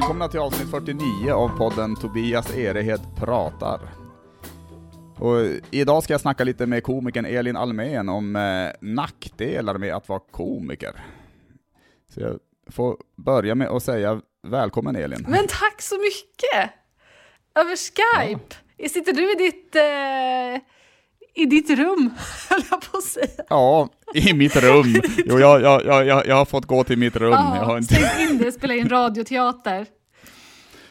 välkomna till avsnitt 49 av podden Tobias Erehed pratar. Och idag ska jag snacka lite med komikern Elin Almén om eh, nackdelar med att vara komiker. Så jag får börja med att säga välkommen Elin. Men tack så mycket! Över Skype. Sitter du i ditt, eh, i ditt rum, höll jag på att säga. Ja, i mitt rum. Jo, jag, jag, jag, jag har fått gå till mitt rum. jag har Ja, inte... stängt in det, spela in radioteater.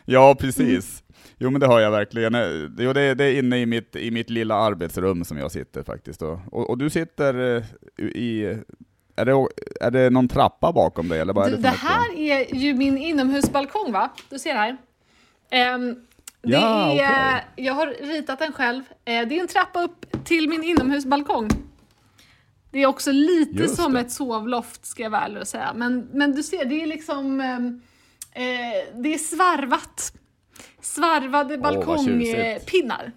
Ja, precis. Jo, men det har jag verkligen. Eh, Jo, det, är- det är inne i mitt, i mitt lilla arbetsrum som jag sitter faktiskt. Och, och, och du sitter eh, i... Är det, är det någon trappa bakom dig, eller vad är det det här är ju min inomhusbalkong va? Du ser här. Det Ja, är, okej. Jag har ritat den själv. Eh, det är en trappa upp till min inomhusbalkong. Det är också lite Just som det. ett sovloft ska jag väl säga. Men, men du ser, det är liksom... ehm, eh, det är svarvat. Svarvade balkongpinnar.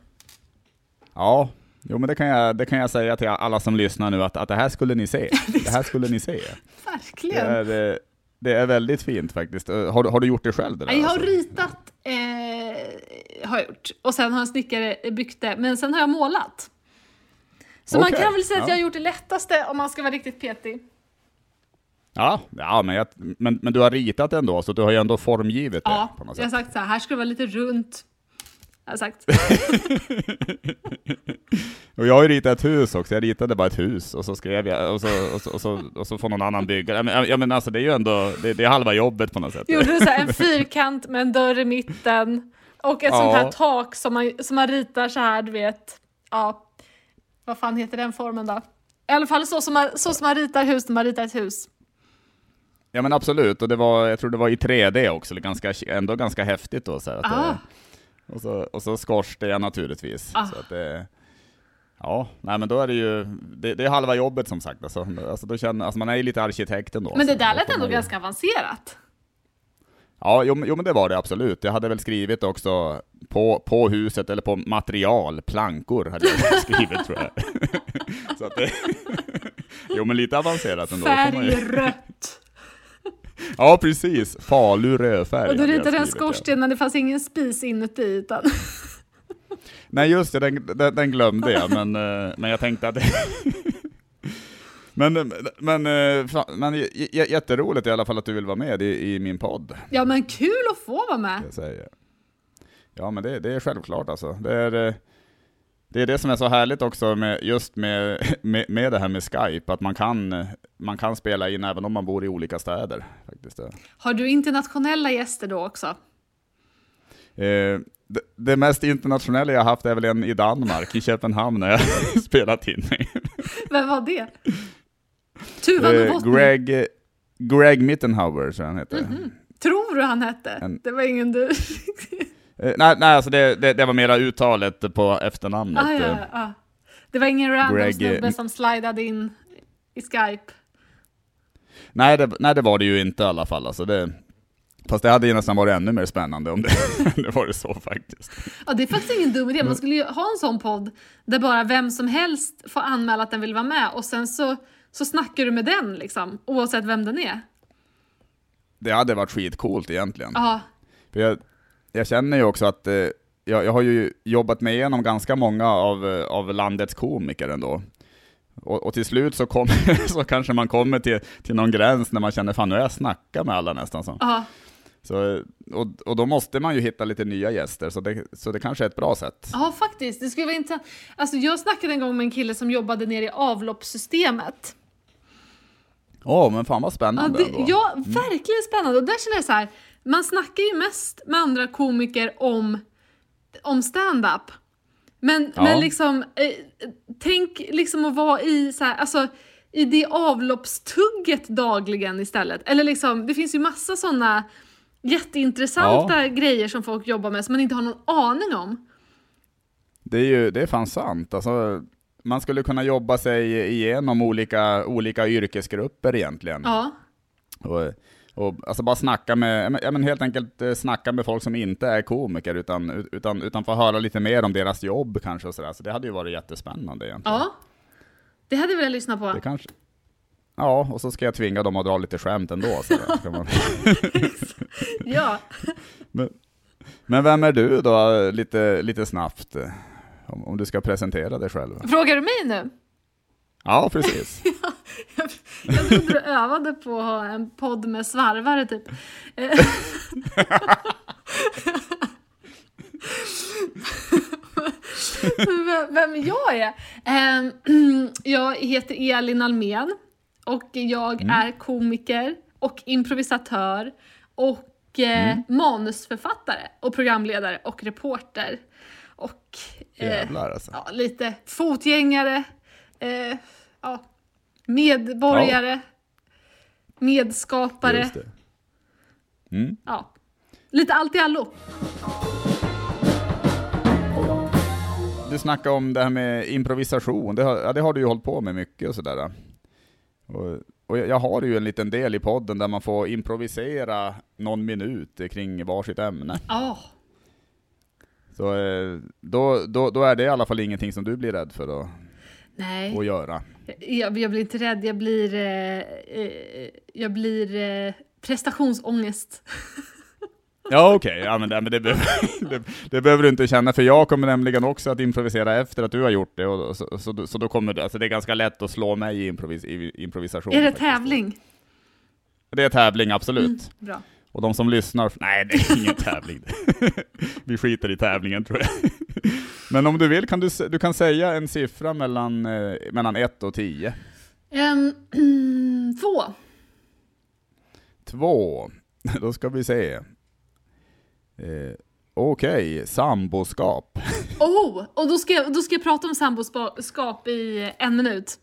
Ja, jo, men det kan, jag, det kan jag säga till alla som lyssnar nu, att, att det här skulle ni se. Det här skulle ni se. Det Verkligen. är, eh, det är väldigt fint faktiskt. Eh, Har, du- har du gjort det själv? Det där, Jag har alltså? ritat, eh, har jag gjort. Och sen har en snickare byggt det, men sen har jag målat. Så man Okej, kan väl säga att ja. jag har gjort det lättaste om man ska vara riktigt petig. Ja, ja men, jag, men, men du har ritat ändå, så du har ju ändå formgivit det Ja, jag har sagt så här, här ska det vara lite runt. Jag har sagt. Och jag har ju ritat ett hus också, jag ritade bara ett hus och så skrev jag, och så, och så, och så, och så får någon annan bygga. Men, ja, men alltså det är ju ändå, det, det är halva jobbet på något sätt. Gjorde så här, en fyrkant med en dörr i mitten. Och ett sånt Ja. här tak som man, som man ritar så här, du vet. Ja, vad fan heter den formen då? I alla fall så som man, så som man ritar hus när man ritar ett hus. Ja men absolut, och det var, jag tror det var i 3D också, ganska, ändå ganska häftigt då. Så att, Ah. Och, så, och så skorsten naturligtvis. Ah. Så att det, ja, nej men då är det ju, det, det är halva jobbet som sagt. Alltså, alltså, då känner, alltså man är ju lite arkitekt ändå. Men det där lät ändå ganska avancerat. Ja, jo, men- jo men det var det absolut. Jag hade väl skrivit också på, på huset, eller på material, plankor hade jag skrivit tror jag. så att det, jo men lite avancerat ändå. Färgrött. Ja precis, Falu rödfärg. Och jag ritade skorsten men det fanns ingen spis inuti utan... Nej just det, den, den, den glömde jag, men, eh, men jag tänkte att... men, men, eh, men jätteroligt i alla fall att du vill vara med i, i min podd. Ja men kul att få vara med. Jag säger. Ja men det, det är självklart alltså. Det är, eh, det är det som är så härligt också med, just med, med, med det här med Skype, att man kan, man kan spela in även om man bor i olika städer. Faktiskt. Har du internationella gäster då också? Eh, det, det mest internationella jag haft är väl en i Danmark, i Köpenhamn, när jag spelat in. Vem var det? Tuva Eh. Greg, Greg Mittenhauer, tror jag han heter. Tror du han hette? En- Det var ingen du... Eh, nej, nej alltså det, det, det var mera uttalet på efternamnet. ah, ja, eh. ja. Det var ingen random Greg, eh, snubbe som slidade in i Skype. Nej, det, nej, det var det ju inte i alla fall. Alltså det, fast det hade ju nästan varit ännu mer spännande om det, det var det så faktiskt. Ja, det är faktiskt ingen dum idé. Man skulle ju ha en sån podd där bara vem som helst får anmäla att den vill vara med och sen så, så snackar du med den liksom, oavsett vem den är. Det hade varit skitcoolt egentligen. Ja, För jag, jag känner ju också att eh, jag, jag har ju jobbat mig igenom ganska många av, eh, av landets komiker ändå. Och, och till slut så, kom, så kanske man kommer till, till någon gräns när man känner fan nu har jag snackat med alla nästan. Så. ja. Så, eh, och, och då måste man ju hitta lite nya gäster, så det, så det kanske är ett bra sätt. Ja, faktiskt. Det skulle vara intressant. Alltså, jag snackade en gång med en kille som jobbade nere i avloppssystemet. Åh, men fan vad Ja, spännande det, ändå. ja, verkligen spännande. Och där känner jag så här, man snackar ju mest med andra komiker om, om stand-up. Men, Ja. men liksom, eh, tänk liksom att vara i så här, alltså i det avloppstugget dagligen istället. Eller liksom, det finns ju massa sådana jätteintressanta grejer som folk jobbar med som man inte har någon aning om. Det är ju det är fan sant. Alltså, man skulle kunna jobba sig igenom olika, olika yrkesgrupper egentligen. Ja. Och, och alltså bara snacka med, ja, men helt enkelt eh, snacka med folk som inte är komiker, utan, utan, utan få höra lite mer om deras jobb kanske och sådär. Så det hade ju varit jättespännande egentligen. Ja. Det hade jag velat lyssna på. Det kanske, Ja, och så ska jag tvinga dem att dra lite skämt ändå. Så där, kan man... Ja, men, men vem är du då, lite, lite snabbt? Om, om du ska presentera dig själv. frågar du mig nu? Ja, precis. Jag, jag trodde du övade på att ha en podd med svarvare typ. Eh, vem, jag är? Eh, jag heter Elin Almen och jag är komiker och improvisatör och eh, manusförfattare och programledare och reporter. Och eh, Jävlar alltså. ja, lite fotgängare, eh, ja, medborgare, medskapare. Just det. Mm. Ja. Lite allt i allo. Du snackade om det här med improvisation, det har, ja, det har du ju hållit på med mycket och sådär. Och, och jag har ju en liten del i podden där man får improvisera någon minut kring varsitt ämne. Ja. Så eh, då, då, då är det i alla fall ingenting som du blir rädd för att, Nej, att göra. jag, jag blir inte rädd. Jag blir, eh, eh, jag blir eh, prestationsångest. Ja okej, ja, men, det, men det, behöver, det, det behöver du inte känna, för jag kommer nämligen också att improvisera efter att du har gjort det, och, så, så, så då kommer det, alltså det är ganska lätt att slå mig i, improvis, i improvisation. Är det faktiskt. tävling? Det är tävling, absolut. Bra. Och de som lyssnar, nej det är ingen tävling. Vi skiter i tävlingen tror jag. Men om du vill kan du, du kan säga en siffra mellan, eh, mellan 1 och 10. Ehm, två. Två. Då ska vi se. Eh, Okej, samboskap. Oh, och då ska, jag, då ska jag prata om samboskap i en minut.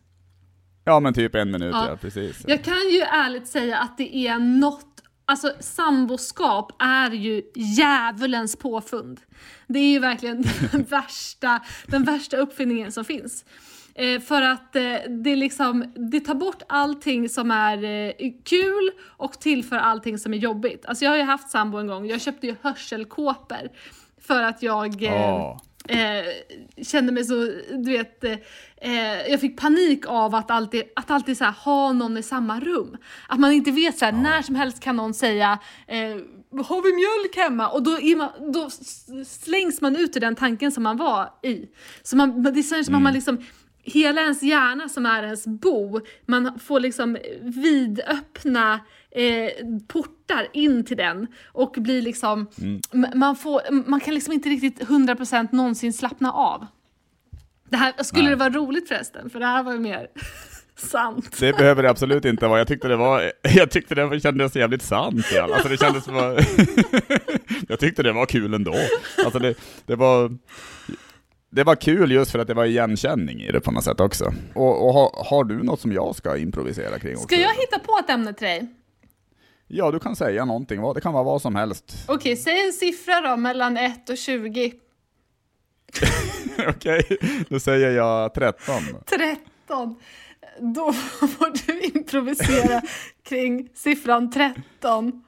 Ja men typ en minut, ja, Ja. precis. Jag kan ju ärligt säga att det är något, alltså samboskap är ju djävulens påfund. Det är ju verkligen den värsta, den värsta uppfinningen som finns. Eh, för att eh, det, liksom, det tar bort allting som är eh, kul och tillför allting som är jobbigt. Alltså jag har ju haft sambo en gång, jag köpte ju hörselkåpor för att jag Ja. Eh, kände mig så, du vet, eh, eh, jag fick panik av att alltid, att alltid så här, ha någon i samma rum. Att man inte vet så här, när som helst kan någon säga eh, har vi mjölk hemma? Och då, man, då slängs man ut i den tanken som man var i. Så man, det känns som att man liksom Hela ens hjärna som är ens bo, man får liksom vidöppna eh, portar in till den och blir liksom, m- man, får, man kan liksom inte riktigt 100% någonsin slappna av. Det här, skulle Nej. det vara roligt förresten? För det här var ju mer sant. Det behöver det absolut inte vara. Jag tyckte det var, jag tyckte det kändes jävligt sant. Ja. Alltså det kändes som Jag tyckte det var kul ändå. Alltså det, det var... Det var kul just för att det var igenkänning i det på något sätt också. Och, och har, har du något som jag ska improvisera kring också? Ska jag hitta på ett ämne till dig? Ja, du kan säga någonting. Det kan vara vad som helst. Okej, säg en siffra då mellan 1 och 20. Okej, då säger jag 13. 13. Då får du improvisera kring siffran 13.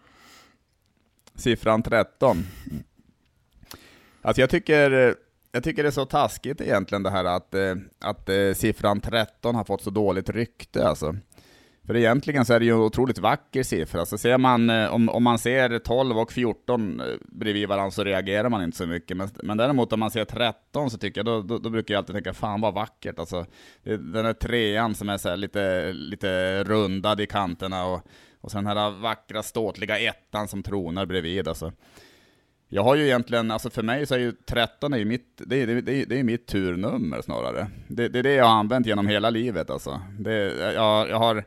Siffran 13. Alltså jag tycker, jag tycker det är så taskigt egentligen det här att, eh, att eh, siffran 13 har fått så dåligt rykte alltså. För egentligen så är det ju en otroligt vacker siffra. Så ser man, eh, om, om man ser 12 och 14 bredvid varandra så reagerar man inte så mycket. Men, men däremot om man ser 13 så tycker jag, då, då, då brukar jag alltid tänka, fan vad vackert. Alltså, det, den där trean som är så här lite, lite rundad i kanterna och, och sen den här vackra ståtliga ettan som tronar bredvid. Alltså. Jag har ju egentligen, alltså för mig så är ju 13 är ju mitt, det är, det, är, det är mitt turnummer snarare. Det, det är det jag har använt genom hela livet alltså. Det, jag, jag har,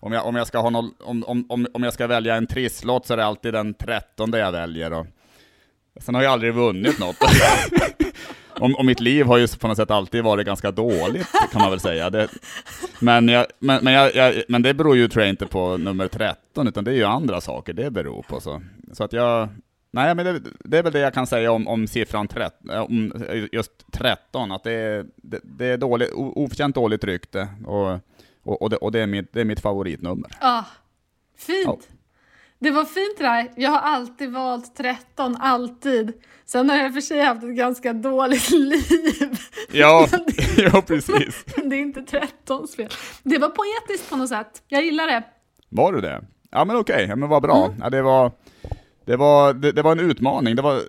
om jag, om jag ska ha noll, om, om, om, om jag ska välja en trisslott så är det alltid den 13 jag väljer. Och, sen har jag aldrig vunnit något. om, och mitt liv har ju på något sätt alltid varit ganska dåligt, kan man väl säga. Det, men, jag, men, men, jag, jag, men det beror ju tror jag inte på nummer 13, utan det är ju andra saker det beror på. Så, så att jag, nej men det, det är väl det jag kan säga om, om siffran 13, om just 13, att det är, det, det är dåligt, o- oförtjänt dåligt rykte. Och, och, och, det, och det, är mitt, det är mitt favoritnummer. Ja, fint. Ja. Det var fint det där. Jag har alltid valt 13, alltid. Sen har jag för sig haft ett ganska dåligt liv. Ja, ja precis. det är inte 13 fel. Det var poetiskt på något sätt. Jag gillar det. Var du det? Ja men okej, ja, men vad bra. Mm. Ja, det, var, det, var, det, det var en utmaning. Det var,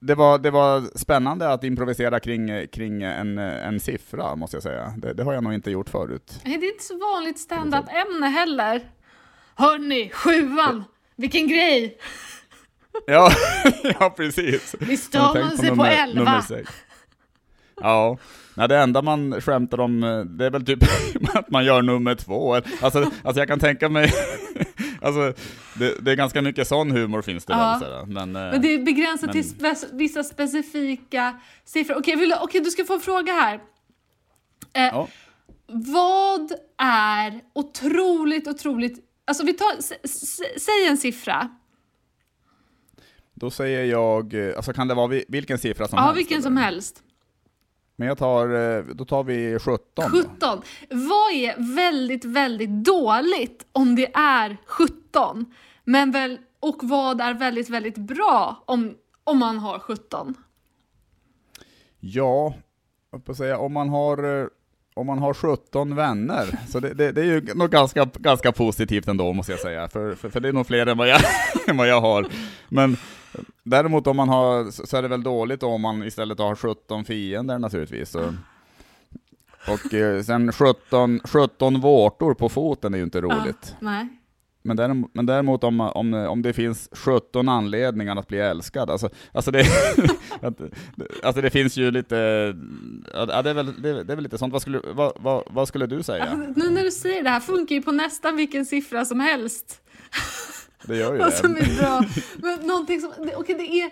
det, var, det var spännande att improvisera kring, kring en, en siffra, måste jag säga. Det, det har jag nog inte gjort förut. Det är inte så vanligt stand-up-ämne heller. Hörni, sjuan! Vilken grej! Ja, ja precis. Vi Har stör tänkt sig på nummer- 11. nummer sex? Ja, Nej, det enda man skämtar om, eh, det är väl typ att man gör nummer två. Alltså, alltså jag kan tänka mig, alltså det, det är ganska mycket sån humor finns det Ja. väl. sådär. Men, eh, Men det är begränsat Men- till spe- vissa specifika siffror. Okej, du, okej, du ska få en fråga här. Eh, ja. Vad är otroligt, otroligt... Alltså vi tar, säg en siffra. Då säger jag, eh, alltså kan det vara vi- vilken siffra som Ja, helst? vilken eller? som helst. Men jag tar, eh, då tar vi 17. då. 17. Vad är väldigt, väldigt dåligt om det är 17? Men väl, och vad är väldigt, väldigt bra om, om man har 17? Ja, jag säga, om man har, eh, om man har 17 vänner, så det, det, det är ju nog ganska, ganska positivt ändå måste jag säga, för, för, för det är nog fler än vad jag, än vad jag har. Men däremot om man har, så är det väl dåligt om man istället har 17 fiender naturligtvis. Så. Och eh, sen 17, 17 vårtor på foten är ju inte roligt. Ja, nej. Men däremot, men däremot om, om, om det finns 17 anledningar att bli älskad, alltså, alltså, det, alltså det finns ju lite, ja, det, är väl, det, är- det är väl lite sånt. Vad skulle, vad, vad, vad skulle du säga? Alltså, nu när du säger det här funkar ju på nästan vilken siffra som helst. Det gör ju som det. är bra. Men någonting som, okej, det är,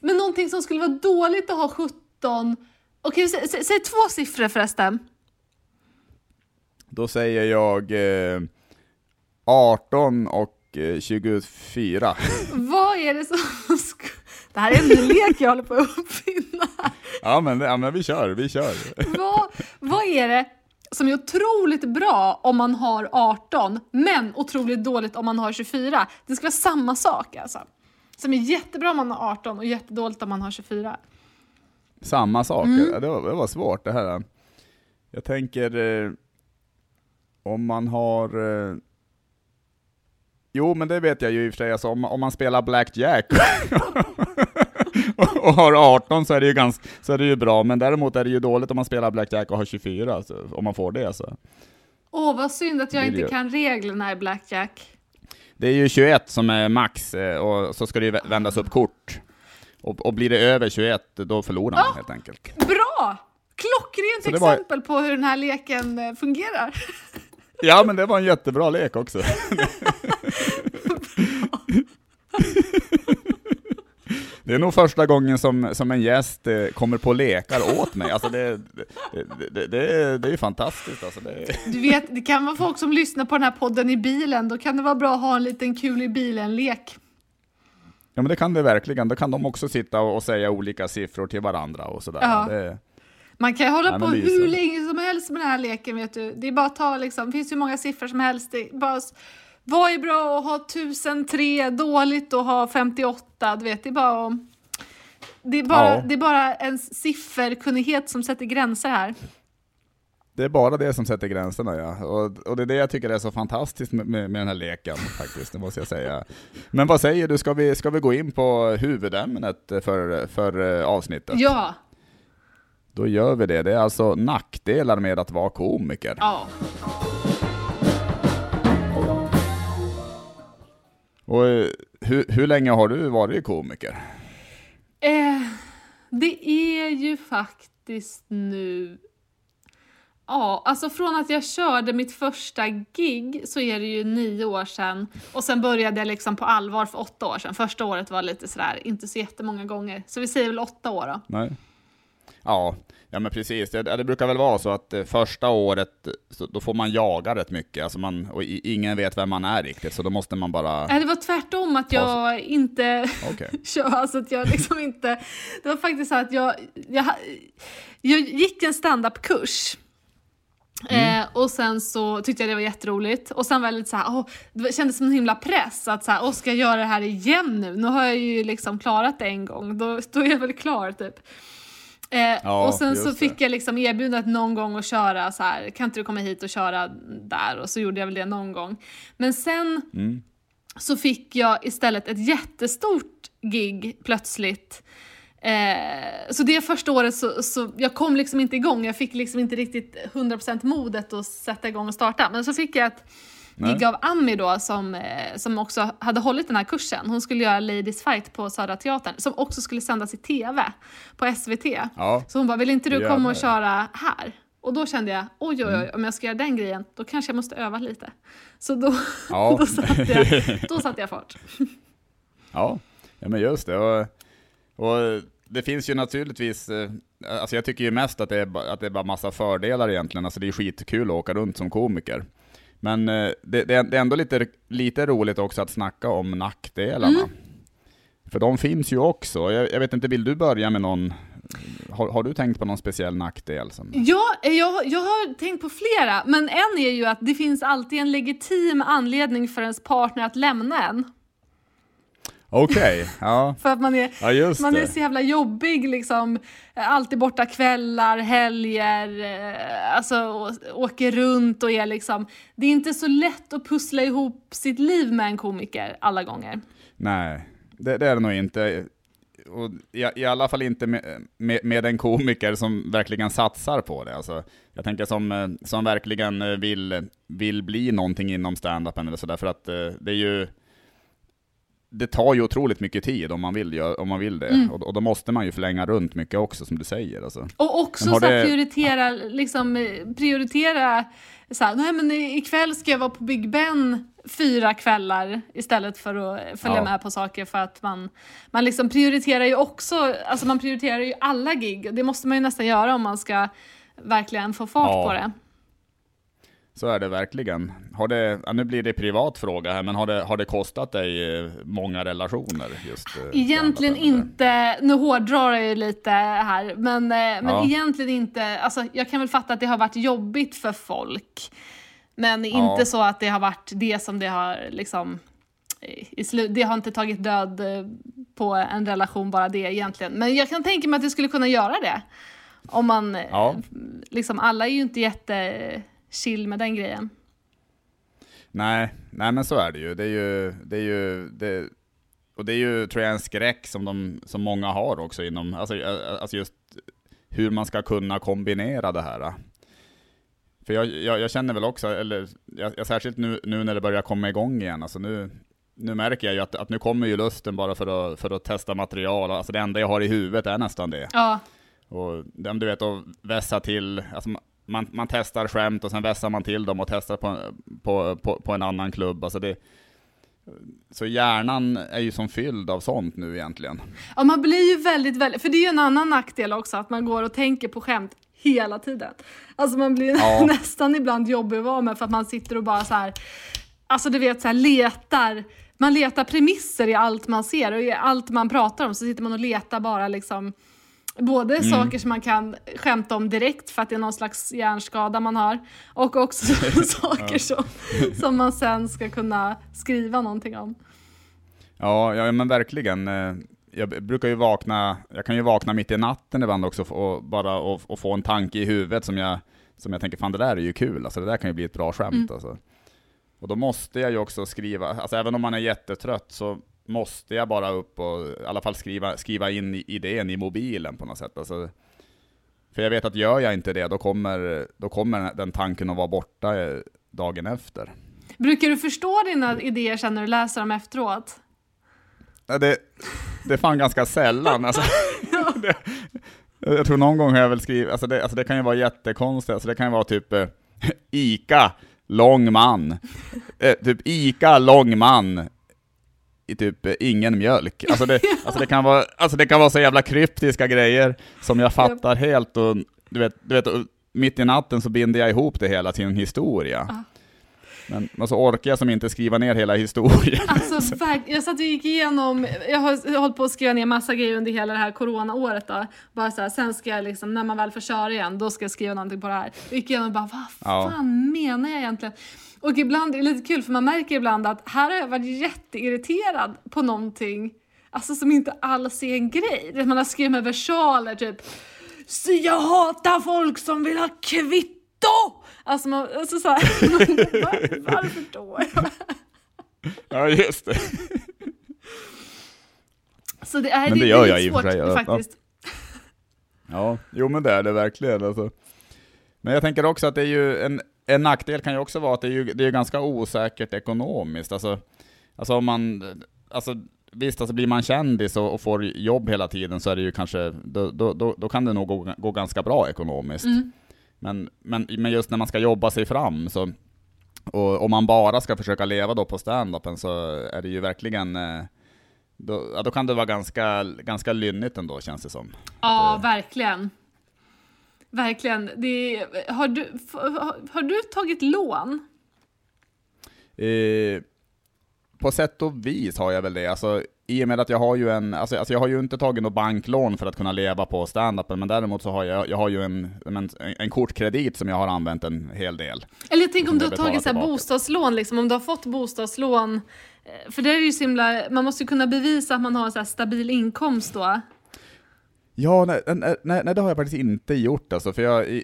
men någonting som skulle vara dåligt att ha 17. Okej, sä, sä, säg två siffror förresten. Då säger jag eh, 18 och eh, 24. Vad är det som... Det här är en lek jag håller på att uppfinna. Ja men, ja men vi kör, vi kör. Vad, vad är det som är otroligt bra om man har 18, men otroligt dåligt om man har 24? Det ska vara samma sak alltså. Som är jättebra om man har 18 och jättedåligt om man har 24. Samma saker, Mm. det, var, det var svårt det här. Jag tänker, eh, om man har... Eh, jo, men det vet jag ju i och för sig, alltså, om, om man spelar Blackjack och, och har 18 så är, det ju ganska, så är det ju bra, men däremot är det ju dåligt om man spelar Blackjack och har 24, alltså, om man får det. Så. Åh, vad synd att jag inte det. kan reglerna i Blackjack. Det är ju 21 som är max, eh, och så ska det ju vä- vändas upp kort. Och, och blir det över 21, då förlorar man helt enkelt. Bra! Klockrent Så var- exempel på hur den här leken eh, fungerar. Ja, men det var en jättebra lek också. Det är nog första gången som, som en gäst eh, kommer på lekar åt mig. Alltså det, det, det, det, är- ju fantastiskt. Alltså det, Du vet, det kan vara folk som lyssnar på den här podden i bilen. Då kan det vara bra att ha en liten kul i bilen-lek. ja men det kan det verkligen. Då kan de också sitta och, och säga olika siffror till varandra och sådär. Ja. Det, Man kan hålla på hur länge som helst med den här leken vet du. Det är bara att ta liksom, det finns ju många siffror som helst. Bara, vad är bra att ha 1003, dåligt att ha 58, du vet. Det är bara det är bara, Ja. det är bara en sifferkunnighet som sätter gränser här. det är bara det som sätter gränserna ja. Och, och det är det jag tycker är så fantastiskt med, med, med den här leken faktiskt, det måste jag säga. Men vad säger du, ska vi, ska vi gå in på huvudämnet för, för eh, avsnittet? Ja, Då gör vi det. Det är alltså nackdelar med att vara komiker. ja. Och eh, hur, hur länge har du varit komiker? Eh, det är ju faktiskt nu... Ja, alltså från att jag körde mitt första gig så är det ju nio år sedan. Och sen började jag liksom på allvar för åtta år sedan. Första året var lite sådär, inte så jättemånga gånger. Så vi säger väl åtta år då. Nej? Ja, ja men precis. Det, det brukar väl vara så att eh, första året, så då får man jaga rätt mycket. Alltså man, och ingen vet vem man är riktigt, så då måste man bara... Nej, det var tvärtom att jag inte Okej. kör, alltså att jag liksom inte... Det var faktiskt så att jag, jag, jag gick en standup-kurs Mm. Eh, och sen så tyckte jag det var jätteroligt. Och sen var jag lite såhär, oh, det kändes som en himla press att såhär, oh, ska jag göra det här igen nu? Nu har jag ju liksom klarat det en gång, då, då är jag väl klar typ. Eh, ja, och sen så fick det. jag liksom erbjudandet någon gång att köra så här, kan inte du komma hit och köra där? Och så gjorde jag väl det någon gång. Men sen mm. så fick jag istället ett jättestort gig plötsligt. Eh, så det första året så, så jag kom liksom inte igång, jag fick liksom inte riktigt 100% modet att sätta igång och starta. Men så fick jag ett gig av Ami då som, eh, som också hade hållit den här kursen. Hon skulle göra Ladies Fight på Södra Teatern som också skulle sändas i TV på SVT. Ja. Så hon bara, vill inte du komma och köra här? Och då kände jag, oj oj oj, mm. om jag ska göra den grejen, då kanske jag måste öva lite. Så då, ja. då, satte, jag, då satte jag fart. Ja, ja men just det. Och, och det finns ju naturligtvis, eh, alltså jag tycker ju mest att det är, att det är bara massa fördelar egentligen. Alltså det är skitkul att åka runt som komiker. Men eh, det, det, är ändå lite, lite roligt också att snacka om nackdelarna. Mm. För de finns ju också. Jag, jag, vet inte, vill du börja med någon? Har, har, du tänkt på någon speciell nackdel? Som... Ja, jag, jag har tänkt på flera, men en är ju att det finns alltid en legitim anledning för ens partner att lämna en. Okej, okay, ja. För att man är, ja, man är så jävla jobbig liksom. Alltid borta kvällar, helger, eh, alltså åker runt och är liksom. Det är inte så lätt att pussla ihop sitt liv med en komiker alla gånger. Nej, det, det är det nog inte. Och i, I alla fall inte med, med, med, en komiker som verkligen satsar på det. Alltså, jag tänker som, eh, som verkligen vill, vill bli någonting inom standupen eller sådär, för att eh, det är ju det tar ju otroligt mycket tid om man vill, om man vill det. Mm. Och, och, då måste man ju förlänga runt mycket också, som du säger. Alltså. Och också så det... prioritera, liksom, prioritera så här, nej men ikväll ska jag vara på Big Ben fyra kvällar istället för att följa ja. med på saker för att man, man liksom prioriterar ju också, alltså man prioriterar ju alla gig. Det måste man ju nästan göra om man ska verkligen få fart ja. på det. Så är det verkligen. Har det, ja, nu blir det privat fråga här, men har det, har det kostat dig eh, många relationer? Just, eh, egentligen inte, nu hårdrar jag ju lite här, men, eh, men ja. egentligen inte. Alltså, jag kan väl fatta att det har varit jobbigt för folk. Men ja. inte så att det har varit det som det har liksom det har inte tagit död på en relation bara det egentligen. Men jag kan tänka mig att det skulle kunna göra det. Om man, ja. liksom alla är ju inte jätte chill med den grejen. Nej, nej men så är det ju. Det är ju, det är ju, det, och det är ju tror jag en skräck som, de, som många har också inom, alltså, alltså just hur man ska kunna kombinera det här. För jag, jag, jag känner väl också, eller jag, särskilt nu, nu när det börjar komma igång igen, alltså nu, nu märker jag ju att, att nu kommer ju lusten bara för att, för att testa material, alltså det enda jag har i huvudet är nästan det. Ja. Och du vet, att vässa till, alltså man, man testar skämt och sen vässar man till dem och testar på, på, på, på en annan klubb. Alltså det, så hjärnan är ju som fylld av sånt nu egentligen. Ja, man blir ju väldigt, väldigt, för det är ju en annan nackdel också, att man går och tänker på skämt hela tiden. Alltså man blir ja. nästan ibland jobbig att vara med för att man sitter och bara så här, alltså du vet så här, letar, man letar premisser i allt man ser och i allt man pratar om så sitter man och letar bara liksom Både mm. saker som man kan skämta om direkt för att det är någon slags hjärnskada man har och också saker som, som man sen ska kunna skriva någonting om. Ja, ja men verkligen. Eh, jag brukar ju vakna, jag kan ju vakna mitt i natten ibland också och bara och, och få en tanke i huvudet som jag, som jag tänker, fan det där är ju kul, alltså det där kan ju bli ett bra skämt. Mm. Alltså. Och då måste jag ju också skriva, alltså även om man är jättetrött så måste jag bara upp och i alla fall skriva, skriva in idén i mobilen på något sätt. Alltså, för jag vet att gör jag inte det, då kommer, då kommer den tanken att vara borta dagen efter. Brukar du förstå dina idéer sen när du läser dem efteråt? Det, det är fan ganska sällan. Alltså. det, jag tror någon gång har jag väl skrivit, alltså det, alltså det kan ju vara jättekonstigt, alltså det kan ju vara typ eh, ICA, lång man. Eh, typ ICA, lång man, i typ ingen mjölk. Alltså det, alltså det, kan, vara, alltså det kan vara så jävla kryptiska grejer som jag fattar helt och du vet, du vet, mitt i natten så binder jag ihop det hela till en historia. Men, men så orkar jag som inte skriva ner hela historien. Alltså jag satt och gick igenom, jag har, hållit på att skriva ner massa grejer under hela det här coronaåret då. Bara så här, sen ska jag liksom, när man väl får köra igen, då ska jag skriva någonting på det här. Jag gick igenom och bara, vad Ja. fan menar jag egentligen? Och ibland är det lite kul för man märker ibland att här har jag varit jätteirriterad på någonting, alltså som inte alls är en grej. Det Man har skrivit med versaler typ, så jag hatar folk som vill ha kvitto! Alltså, man, alltså så här, var, varför då? Ja, just det. Så det är, Men det är gör jag lite i och för sig, ja. faktiskt. Ja, jo men det är det verkligen alltså. Men jag tänker också att det är ju en, en nackdel kan ju också vara att det är ju det är ganska osäkert ekonomiskt. Alltså, alltså om man, alltså visst, alltså blir man kändis och, och får jobb hela tiden så är det ju kanske, då, då, då, då kan det nog gå, gå ganska bra ekonomiskt. Mm. Men, men, men just när man ska jobba sig fram så, och om man bara ska försöka leva då på stand-upen så är det ju verkligen, eh, då, då kan det vara ganska, ganska lynnigt ändå känns det som. Ja, verkligen. Verkligen. Det, har, du, har, du tagit lån? Eh, på sätt och vis har jag väl det. Alltså, I och med att jag har ju en, alltså, alltså jag har ju inte tagit något banklån för att kunna leva på stand-upen, men däremot så har jag, jag har ju en, en, en kortkredit som jag har använt en hel del. Eller jag tänker om du har tagit så bostadslån, liksom, om du har fått bostadslån. eh, För det är ju så himla, man måste ju kunna bevisa att man har så här stabil inkomst då. Ja, nej, nej, nej, det har jag faktiskt inte gjort alltså, för jag,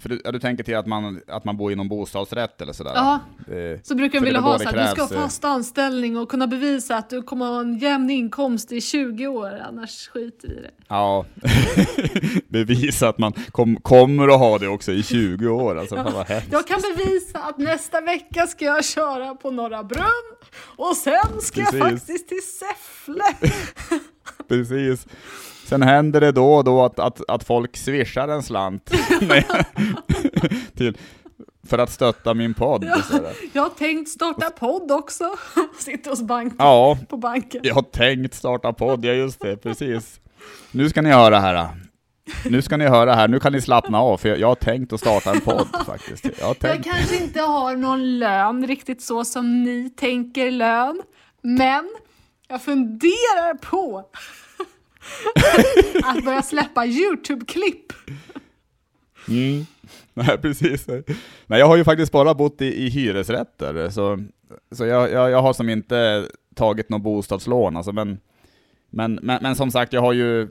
för du, ja, du tänker till att man, att man bor i någon bostadsrätt eller sådär? Ja. Så brukar de vilja ha så här, du ska ha eh, fast anställning och kunna bevisa att du kommer ha en jämn inkomst i 20 år, annars skiter vi i det. Ja, bevisa att man kom, kommer att ha det också i 20 år, alltså fan vad hemskt. Jag kan bevisa att nästa vecka ska jag köra på Norra Brunn och sen ska jag Precis. faktiskt till Säffle. Precis. Sen händer det då och då att, att, att folk swishar en slant till, för att stötta min podd. Ja. Jag har tänkt starta podd också. Sitter hos banken, Ja, på banken. jag har tänkt starta podd, ja just det, precis. Nu ska ni höra här. Nu ska ni höra här, nu kan ni slappna av, för jag, jag har tänkt att starta en podd faktiskt. Jag Jag kanske inte har någon lön riktigt så som ni tänker lön, men jag funderar på att börja släppa YouTube-klipp. Mm. Nej, precis. Nej, jag har ju faktiskt bara bott i, i hyresrätter, så, så jag, jag, jag har som inte tagit något bostadslån, alltså, men, men, men, men som sagt, jag har ju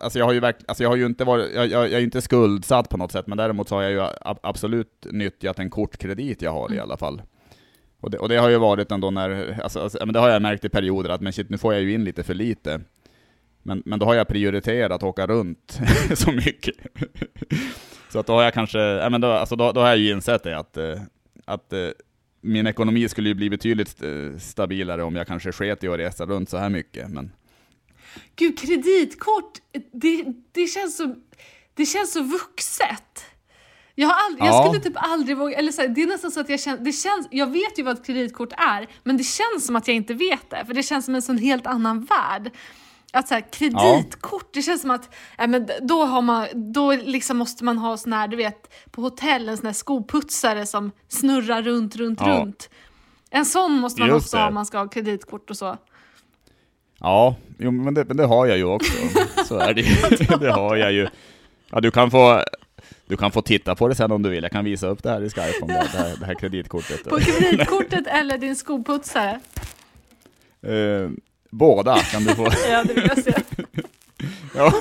Alltså jag har ju verk, alltså jag har ju inte varit, jag, jag, jag är inte skuldsatt på något sätt, men däremot så har jag ju absolut nyttjat en kortkredit jag har i alla fall. Och det, och det har ju varit ändå när, alltså, alltså, men det har jag märkt i perioder att men shit, nu får jag ju in lite för lite. Men, men då har jag prioriterat att åka runt så mycket. så att då har jag kanske, ja, men då, alltså då, då har jag ju insett det att, eh, att eh, min ekonomi skulle ju bli betydligt eh, stabilare om jag kanske sket i att resa runt så här mycket. Men Gud, kreditkort, det, det, känns så, det känns så vuxet. Jag, har aldrig, jag Ja. skulle typ aldrig våga, eller så här, det är nästan så att jag känner, det känns, jag vet ju vad ett kreditkort är, men det känns som att jag inte vet det, för det känns som en sån helt annan värld. Att så här, kreditkort, det känns som att äh, men då, har man, då liksom måste man ha sån här, du vet, på hotell, en sån här skoputsare som snurrar runt, runt, Ja. runt. En sån måste man Just också ha det. om man ska ha kreditkort och så. Ja, jo, men, det, men det har jag ju också. Så är det ju. Det har jag ju. Ja, du kan få du kan få titta på det sen om du vill. Jag kan visa upp det här i Skype om det, det, här, det här kreditkortet. På kreditkortet eller din skoputsare. Eh, båda kan du få. Ja, det vill jag se. Ja,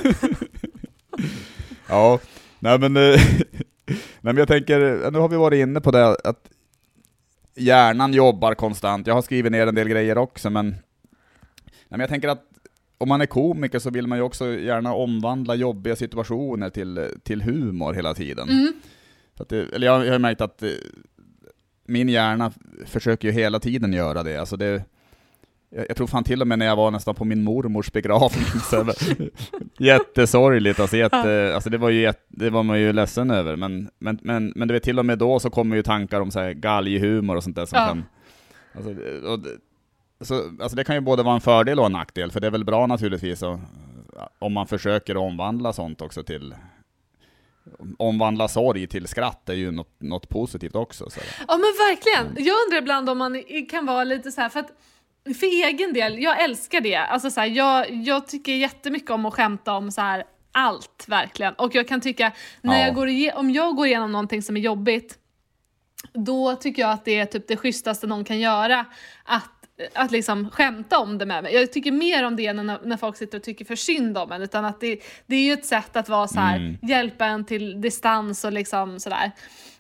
ja. nej men, nej men jag tänker, nu har vi varit inne på det att hjärnan jobbar konstant. Jag har skrivit ner en del grejer också, men, nej, men jag tänker att om man är komiker så vill man ju också gärna omvandla jobbiga situationer till, till humor hela tiden. Mm. Det, eller jag, jag har märkt att eh, min hjärna försöker ju hela tiden göra det. Alltså det jag, jag tror fan till och med när jag var nästan på min mormors begravning, så jättesorgligt, alltså, jätte, alltså det var ju jätte, det var man ju ledsen över, men, men, men, men du vet till och med då så kommer ju tankar om så här galghumor och sånt där som Ja. kan, alltså, och, så, alltså det kan ju både vara en fördel och en nackdel, för det är väl bra naturligtvis och, om man försöker omvandla sånt också till omvandla sorg till skratt är ju något, något positivt också. Så. Ja men verkligen. Jag undrar ibland om man kan vara lite så här, för att för egen del, jag älskar det. Alltså så här, jag, jag tycker jättemycket om att skämta om så här allt verkligen. Och jag kan tycka, när Ja. jag går om jag går igenom någonting som är jobbigt, då tycker jag att det är typ det schysstaste någon kan göra. Att, att liksom skämta om det med mig. Jag tycker mer om det än när, när folk sitter och tycker för synd om en. Utan att det, det är ju ett sätt att vara så här, Mm. hjälpa en till distans och liksom sådär.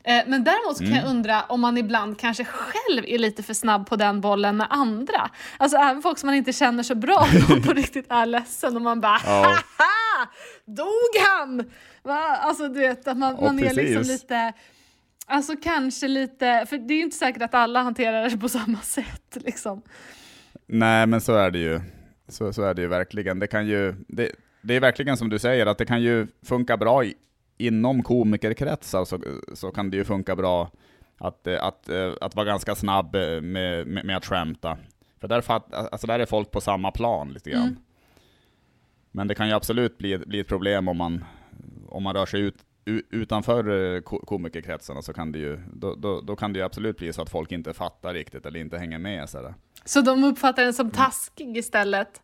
Eh, Men däremot så kan Mm. jag undra om man ibland kanske själv är lite för snabb på den bollen med andra. Alltså även folk som man inte känner så bra, som på riktigt är ledsen och man bara Ja. haha! Dog han? Va? Alltså du vet att man, Ja, man är liksom lite Alltså kanske lite, för det är ju inte säkert att alla hanterar det på samma sätt liksom. Nej, men så är det ju. Så, så är det ju verkligen. Det kan ju, det, det är verkligen som du säger, att det kan ju funka bra i, inom komikerkretsar, så, så kan det ju funka bra att, att, att vara ganska snabb med, med, med att skämta. För där, fatt, alltså där är folk på samma plan lite grann. Mm. Men det kan ju absolut bli, bli ett problem om man, om man rör sig ut, utanför eh, ko- komikerkretsarna, så kan det ju, då, då, då kan det ju absolut bli så att folk inte fattar riktigt, eller inte hänger med. Så där. Så de uppfattar den som taskig istället.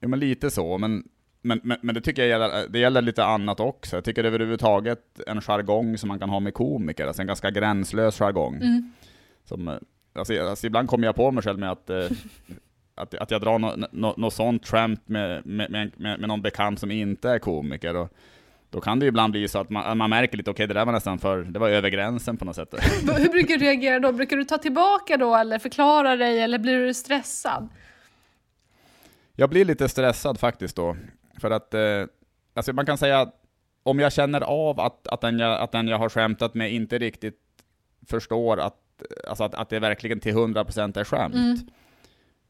Ja, men lite så, men, men, men, men det tycker jag gäller, det gäller lite annat också. Jag tycker överhuvudtaget en jargong som man kan ha med komiker, alltså en ganska gränslös jargong. Mm. Som, eh, alltså, alltså ibland kommer jag på mig själv med att, eh, att, att jag drar något no, no sånt tramp med, med, med, med, med någon bekant som inte är komiker. Och, då kan det ju ibland bli så att man, man märker lite, okej det där var nästan för, det var över gränsen på något sätt. Hur brukar du reagera då? Brukar du ta tillbaka då eller förklara dig eller blir du stressad? Jag blir lite stressad faktiskt då. För att, eh, alltså man kan säga att om jag känner av att, att, den jag, att den jag har skämtat med inte riktigt förstår att, alltså att, att det verkligen till 100% är skämt. Mm.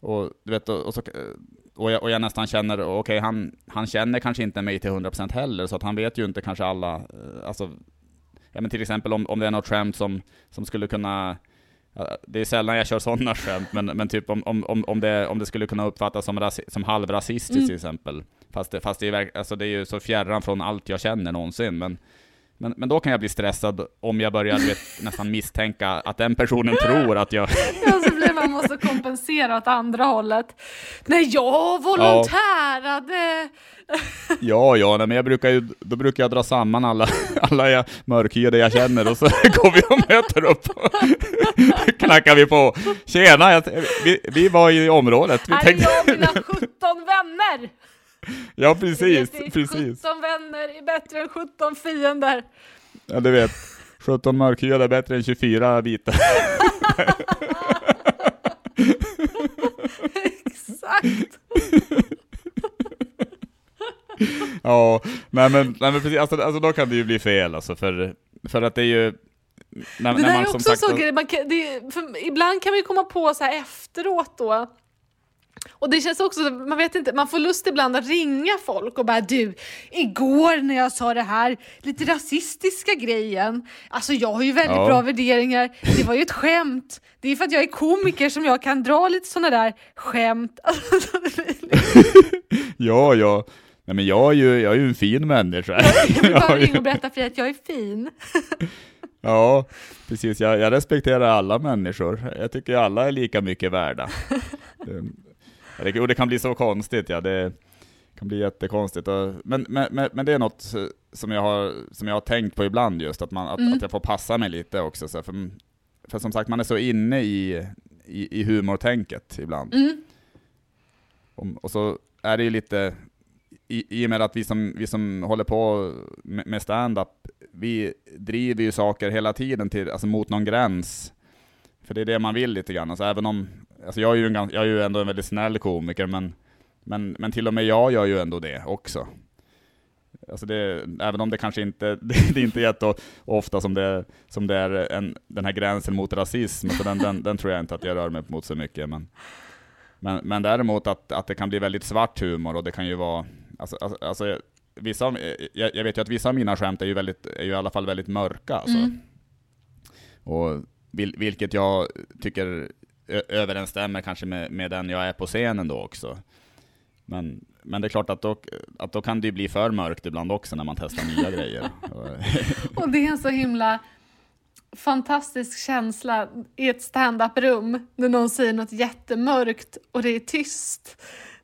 Och, du vet, och, och, så, och, jag, och jag nästan känner, okej han, han känner kanske inte mig till 100% heller, så att han vet ju inte kanske alla, eh, alltså, ja men till exempel om, om det är något skämt som, som skulle kunna Det är sällan jag kör sådana skämt, men, men typ om, om, om, det, om det skulle kunna uppfattas som, rasi, som halvrasistiskt Mm. till exempel. Fast, det, fast det, är, alltså det är ju så fjärran från allt jag känner någonsin. Men, men, men då kan jag bli stressad om jag börjar vet, nästan misstänka att den personen tror att jag... Man måste kompensera åt andra hållet. Nej, jag volontärade! Ja, ja, nej, men jag brukar ju, då brukar jag dra samman alla, alla jag, mörkhyade jag känner och så går vi och möter upp. Knackar vi på. Tjena, jag, vi, vi var i området. Vi Här är tänkte, jag och mina 17 vänner! ja, precis, vet, precis. 17 vänner är bättre än 17 fiender. Ja, du vet. 17 mörkhyade är bättre än 24 vita. Exakt! Ja, nej men, nej, men precis, alltså, alltså då kan det ju bli fel alltså, för, för att det är ju... När, Det där man är som också grej, man kan, det, ibland kan man ju komma på så här efteråt då. Och det känns också, man vet inte, man får lust ibland att ringa folk och bara du, igår när jag sa det här lite rasistiska grejen, alltså jag har ju väldigt Ja. bra värderingar, det var ju ett skämt. Det är för att jag är komiker som jag kan dra lite sådana där skämt. Alltså, Ja, ja. Nej men jag är ju, jag är ju en fin människa. jag vill bara ringa och berätta för dig att jag är fin. Ja, precis. Jag, jag respekterar alla människor. Jag tycker alla är lika mycket värda. Det, och det kan bli så konstigt, ja. Det kan bli jättekonstigt. Men, men, men, men det är något som jag har, som jag har tänkt på ibland just, att, man, att, Mm. att jag får passa mig lite också. Så, för, för som sagt, man är så inne i, i, i humortänket ibland. Mm. Och, och så är det ju lite, i, i och med att vi som, vi som håller på med, med stand-up, vi driver ju saker hela tiden till, alltså mot någon gräns. För det är det man vill lite grann. Alltså även om, alltså jag är ju, en, jag är ju ändå en väldigt snäll komiker, men, men, men till och med jag gör ju ändå det också. Alltså det, även om det kanske inte, det, det är inte jätteofta som det, som det är en, den här gränsen mot rasism, så den, den, den tror jag inte att jag rör mig mot så mycket. Men, men, men däremot att, att det kan bli väldigt svart humor och det kan ju vara, alltså, alltså, alltså vissa, av- jag, jag vet ju att vissa av mina skämt är ju, väldigt, är ju i alla fall väldigt mörka. Alltså. Mm. Och vil, vilket jag tycker överensstämmer kanske med, med den jag är på scenen då också. Men, men det är klart att då, att då kan det ju bli för mörkt ibland också när man testar nya grejer. Och det är en så himla fantastisk känsla i ett stand-up-rum när någon säger något jättemörkt och det är tyst.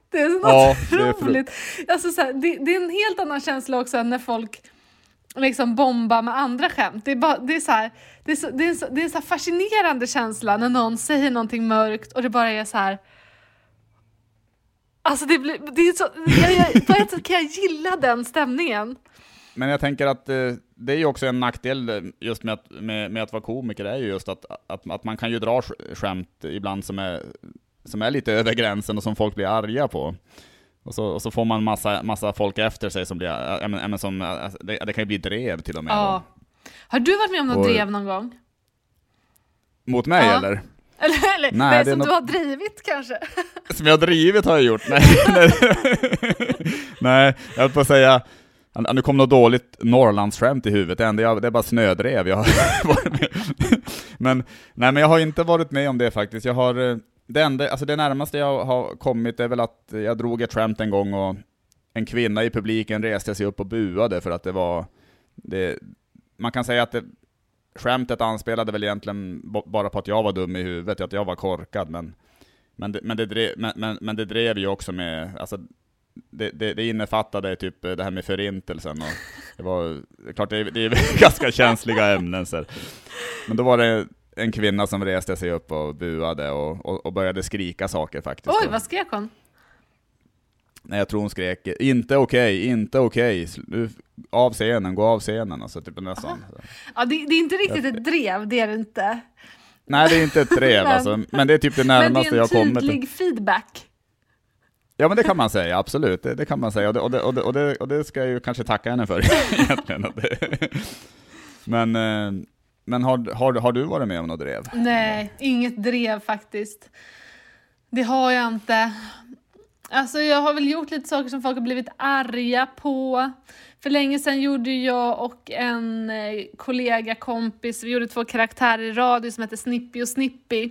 Det är något Ja, det är roligt. Alltså så här, det, det är en helt annan känsla också än när folk liksom bomba med andra skämt. Det är, bara, det är, så här, det är, så, det är, en så, det är så fascinerande känsla när någon säger någonting mörkt och det bara är så här. Alltså det blir, det är så, jag, jag, på ett sätt kan jag gilla den stämningen. Men jag tänker att eh, det är ju också en nackdel eh, just med att, med, med att vara komiker, det är ju just att, att, att man kan ju dra skämt ibland som är, som är lite över gränsen och som folk blir arga på. Och så, och så får man massa, massa folk efter sig som blir, äh, men som, äh, det, det kan ju bli drev till och med. Ja. Har du varit med om något Och- drev någon gång? Mot mig Ja. eller? Eller, eller Nej, nej, det är som något- du har drivit kanske? Som jag har drivit har jag gjort, nej. nej. nej, jag höll på att säga, nu kom något dåligt Norrlandsskämt i huvudet, det, jag, det är bara snödrev jag har varit med Men, nej men jag har inte varit med om det faktiskt, jag har, eh, det enda, alltså det närmaste jag har kommit är väl att jag drog ett skämt en gång och en kvinna i publiken reste sig upp och buade för att det var, det, man kan säga att det, skämtet anspelade väl egentligen bara på att jag var dum i huvudet, att jag var korkad, men men det, men, det drev, men, men, men det drev ju också med, alltså, det, det, det innefattade typ det här med förintelsen och det var, är klart det är, det är ganska känsliga ämnen så. Men då var det en kvinna som reste sig upp och buade och, och, och började skrika saker faktiskt. Oj, vad skrek hon? Nej, jag tror hon skrek 'Inte okej, inte okej, nu, av scenen, gå av scenen' alltså typ nästan. Ja, det, det är inte riktigt ett drev, det är det inte. Nej, det är inte ett drev Men- alltså, men det är typ det Men det närmaste är jag en tydlig feedback. Ja men det kan man säga, absolut. Det, det kan man säga, och det, och, det, och, det, och, det, ska jag ju kanske tacka henne för egentligen. Men, eh, men har, har, har du varit med om något drev? Nej, inget drev faktiskt. Det har jag inte. Alltså jag har väl gjort lite saker som folk har blivit arga på. För länge sedan gjorde jag och en eh, kollega, kompis, vi gjorde två karaktärer i radio som hette Snippy och Snippy.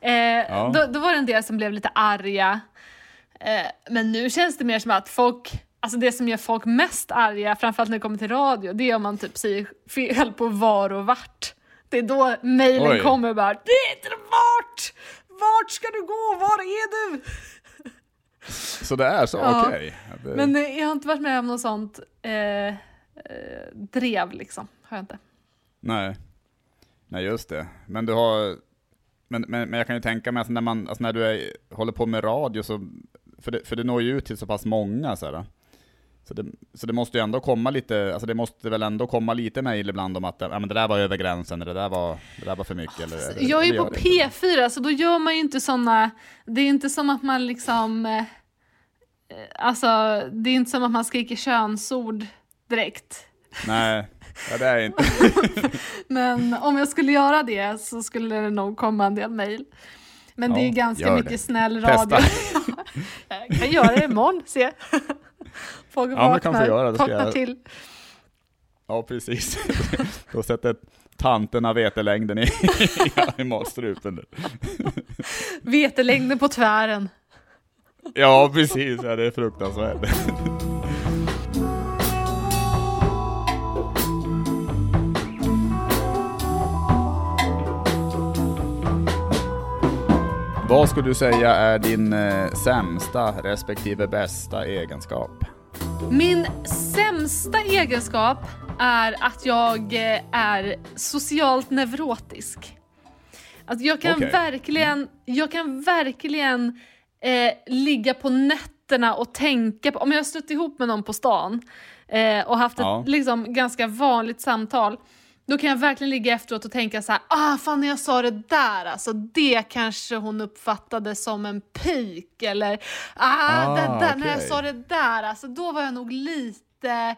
Eh, då, då var det en del som blev lite arga. Eh, men nu känns det mer som att folk, alltså det som gör folk mest arga, framförallt när det kommer till radio, det är om man typ säger fel på var och vart. Det är då mejlen kommer bara “Det är inte vart! Vart ska du gå? Var är du?” Så det är så, Ja. okej. Det- Men eh, jag har inte varit med om något sånt eh, eh, drev liksom. Har jag inte. Nej. Nej, just det. Men du har... Men, men, men jag kan ju tänka mig att när, man, alltså när du är, håller på med radio, så, för, det, för det når ju ut till så pass många. Så, här, så, det, så det måste ju ändå komma lite, alltså det måste väl ändå komma lite mejl ibland om att ja, men det där var över gränsen, det där var, det där var för mycket. Eller, eller, Jag är ju på gör det inte? P4 så då gör man ju inte såna, det är inte som att man liksom, eh, alltså det är inte som att man skriker könsord direkt. Nej, ja, det är inte. Men om jag skulle göra det så skulle det nog komma en del mejl. Men det är Ja, ganska mycket det. snäll radio. jag kan göra det imorgon, se. Folk Ja, kan vaknar, få göra, det ska vaknar jag- till. Ja, precis. Då sätter tanterna vetelängden i, i matstrupen. Vetelängden på tvären. Ja, precis. Ja, det är fruktansvärt. Vad skulle du säga är din eh, sämsta respektive bästa egenskap? Min sämsta egenskap är att jag eh, är socialt neurotisk. Att jag kan Okej. verkligen, jag kan verkligen eh, ligga på nätterna och tänka på, om jag har stött ihop med någon på stan eh, och haft Ja. ett liksom, ganska vanligt samtal, då kan jag verkligen ligga efteråt och tänka så här, ah fan när jag sa det där, alltså det kanske hon uppfattade som en pik eller ah, det Ah, där, när jag sa det där, alltså då var jag nog lite,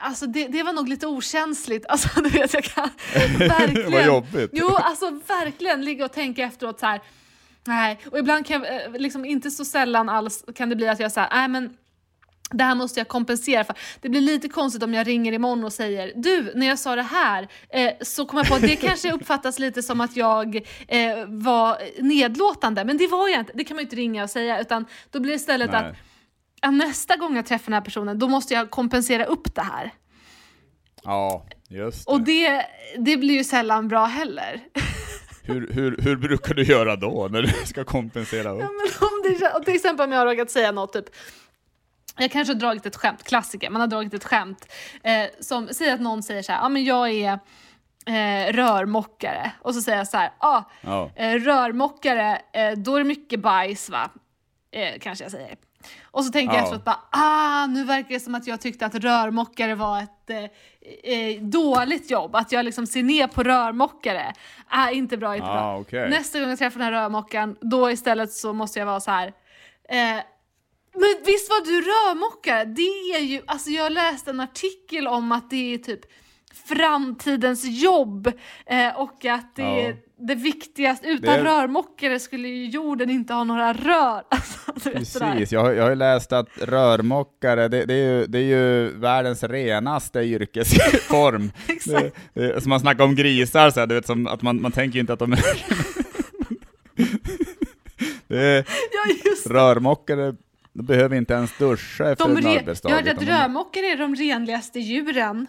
alltså det, det var nog lite okänsligt, alltså du vet jag kan verkligen. Vad jobbigt. Jo, alltså verkligen ligga och tänka efteråt så här. Nej, och ibland kan jag, eh, liksom inte så sällan alls kan det bli att jag säger nej men det här måste jag kompensera för. Det blir lite konstigt om jag ringer imorgon och säger du, när jag sa det här eh, så kom jag på att det kanske uppfattas lite som att jag eh, var nedlåtande, men det var jag inte. Det kan man ju inte ringa och säga utan då blir det istället att Nej. att nästa gång jag träffar den här personen, då måste jag kompensera upp det här. Ja, just det. Och det, det blir ju sällan bra heller. Hur, hur, hur brukar du göra då, när du ska kompensera upp? Ja, men om det, till exempel om jag har råkat säga något typ jag kanske har dragit ett skämt, klassiker, man har dragit ett skämt eh, som säger att någon säger så här, ja ah, men jag är eh, rörmockare och så säger jag så här, ah, Ja. eh, rörmockare, eh, då är det mycket bajs va? Eh, kanske jag säger. Och så tänker jag Ja. efteråt bara, ah, nu verkar det som att jag tyckte att rörmockare var ett eh, eh, dåligt jobb, att jag liksom ser ner på rörmockare. Ah, inte bra, inte Ah, bra. okej. Nästa gång jag träffar den här rörmokaren, då istället så måste jag vara så här. Eh, men visst var du rörmokare? Det är ju, alltså jag läste en artikel om att det är typ framtidens jobb eh, och att det Ja. är det viktigaste. Utan Det- rörmokare skulle ju jorden inte ha några rör. Alltså. Precis, jag, har- jag har ju läst att rörmokare, det, det, är ju, det är ju världens renaste yrkesform. Exakt. det, det, som man snackar om grisar, så här, du vet, som att man, man tänker ju inte att de är... det är, Ja, just rörmokare de behöver inte ens duscha efter De en arbetsdag. jag hörde att rörmokare är de renligaste djuren.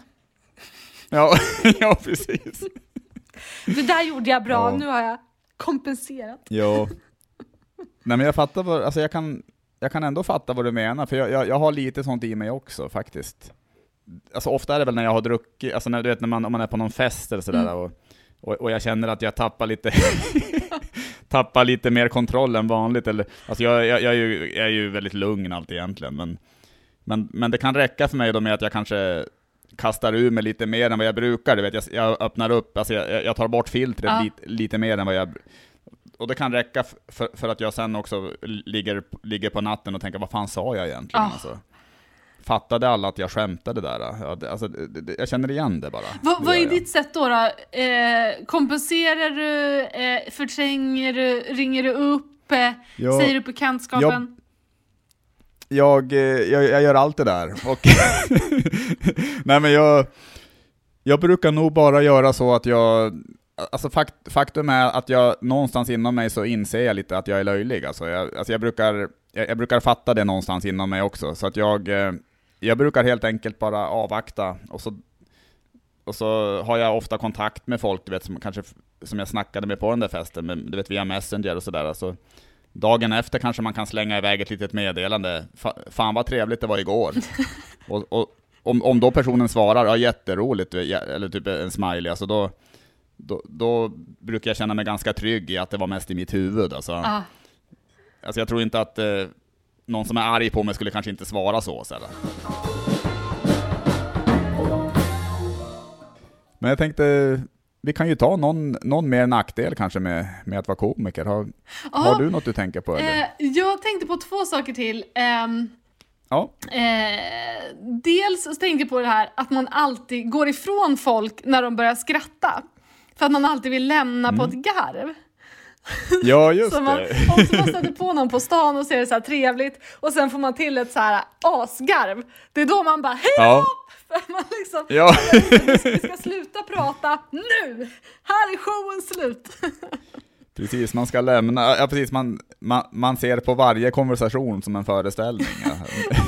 Ja, ja, precis. Det där gjorde jag bra, Ja. nu har jag kompenserat. Jo. Nej men jag fattar vad, alltså jag kan, jag kan ändå fatta vad du menar, för jag, jag, jag har lite sånt i mig också faktiskt. Alltså ofta är det väl när jag har druckit, alltså när, du vet när man, om man är på någon fest eller sådär Mm. och, och, och jag känner att jag tappar lite, tappar lite mer kontroll än vanligt. Eller, alltså jag, jag, jag, är ju, jag är ju väldigt lugn alltid egentligen, men, men, men det kan räcka för mig då med att jag kanske kastar ur mig lite mer än vad jag brukar. Du vet, jag, jag öppnar upp, alltså jag, jag tar bort filtret Ja. lite, lite mer än vad jag... Och det kan räcka för, för att jag sen också ligger, ligger på natten och tänker, vad fan sa jag egentligen? Ah. Alltså, fattade alla att jag skämtade där? Alltså, jag känner igen det bara. Vad, Det vad är jag. ditt sätt då? då? Eh, kompenserar du, eh, förtränger du, ringer du upp, eh, Ja. säger du bekantskapen? jag, eh, jag, jag gör allt det där. Och Nej men jag, jag brukar nog bara göra så att jag, alltså fakt, faktum är att jag någonstans inom mig så inser jag lite att jag är löjlig. Alltså jag, alltså jag, brukar, jag, jag brukar fatta det någonstans inom mig också. Så att jag, eh, jag brukar helt enkelt bara avvakta och så och så har jag ofta kontakt med folk, du vet, som, kanske, som jag snackade med på den där festen, med, du vet, via Messenger och sådär. Alltså, dagen efter kanske man kan slänga iväg ett litet meddelande. Fa, fan vad trevligt det var igår. och, och, om, om då personen svarar, ja jätteroligt, eller typ en smiley, alltså då, då, då brukar jag känna mig ganska trygg i att det var mest i mitt huvud. Alltså, Ah. alltså jag tror inte att eh, någon som är arg på mig skulle kanske inte svara så. så här. Men jag tänkte, vi kan ju ta någon, någon mer nackdel kanske med, med att vara komiker. Har, har Ja, du något du tänker på? Eller? eh, jag tänkte på två saker till. Ehm, ja. eh, dels så tänkte jag på det här att man alltid går ifrån folk när de börjar skratta. För att man alltid vill lämna på ett garv. ja, just Så man, det. om man stöter på någon på stan och ser det så här trevligt och sen får man till ett så här asgarv. Det är då man bara hej Ja. För man liksom, Ja. vi ska sluta prata nu! Här är showen slut! Precis, man ska lämna, ja precis, man, man, man ser på varje konversation som en föreställning.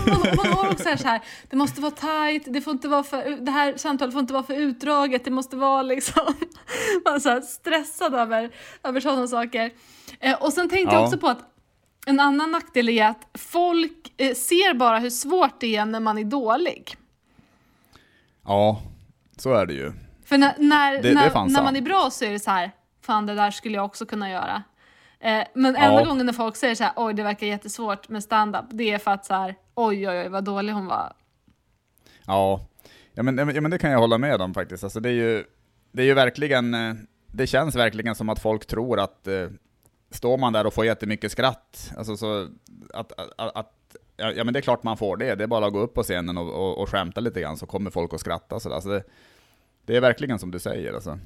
Man, man har också så här, det måste vara tight, det, får inte vara för, det här samtalet får inte vara för utdraget, det måste vara liksom... Man är så här stressad över, över sådana saker. Eh, och sen tänkte jag Ja. också på att en annan nackdel är att folk eh, ser bara hur svårt det är när man är dålig. ja, så är det ju. För när, när, Det- det är när, fan när man är bra så är det så här, fan det där skulle jag också kunna göra. Eh, men enda Ja. gången när folk säger så här, oj det verkar jättesvårt med stand-up, det är för att så här, oj oj oj vad dålig hon var. Ja, ja men, ja, men det kan jag hålla med om faktiskt. Alltså det är ju, det är ju verkligen, eh, det känns verkligen som att folk tror att eh, står man där och får jättemycket skratt, alltså så att, att, att ja, men det är klart man får det, det är bara att gå upp på scenen och, och, och skämta lite grann så kommer folk att skratta. Så där. Alltså det, det är verkligen som du säger alltså.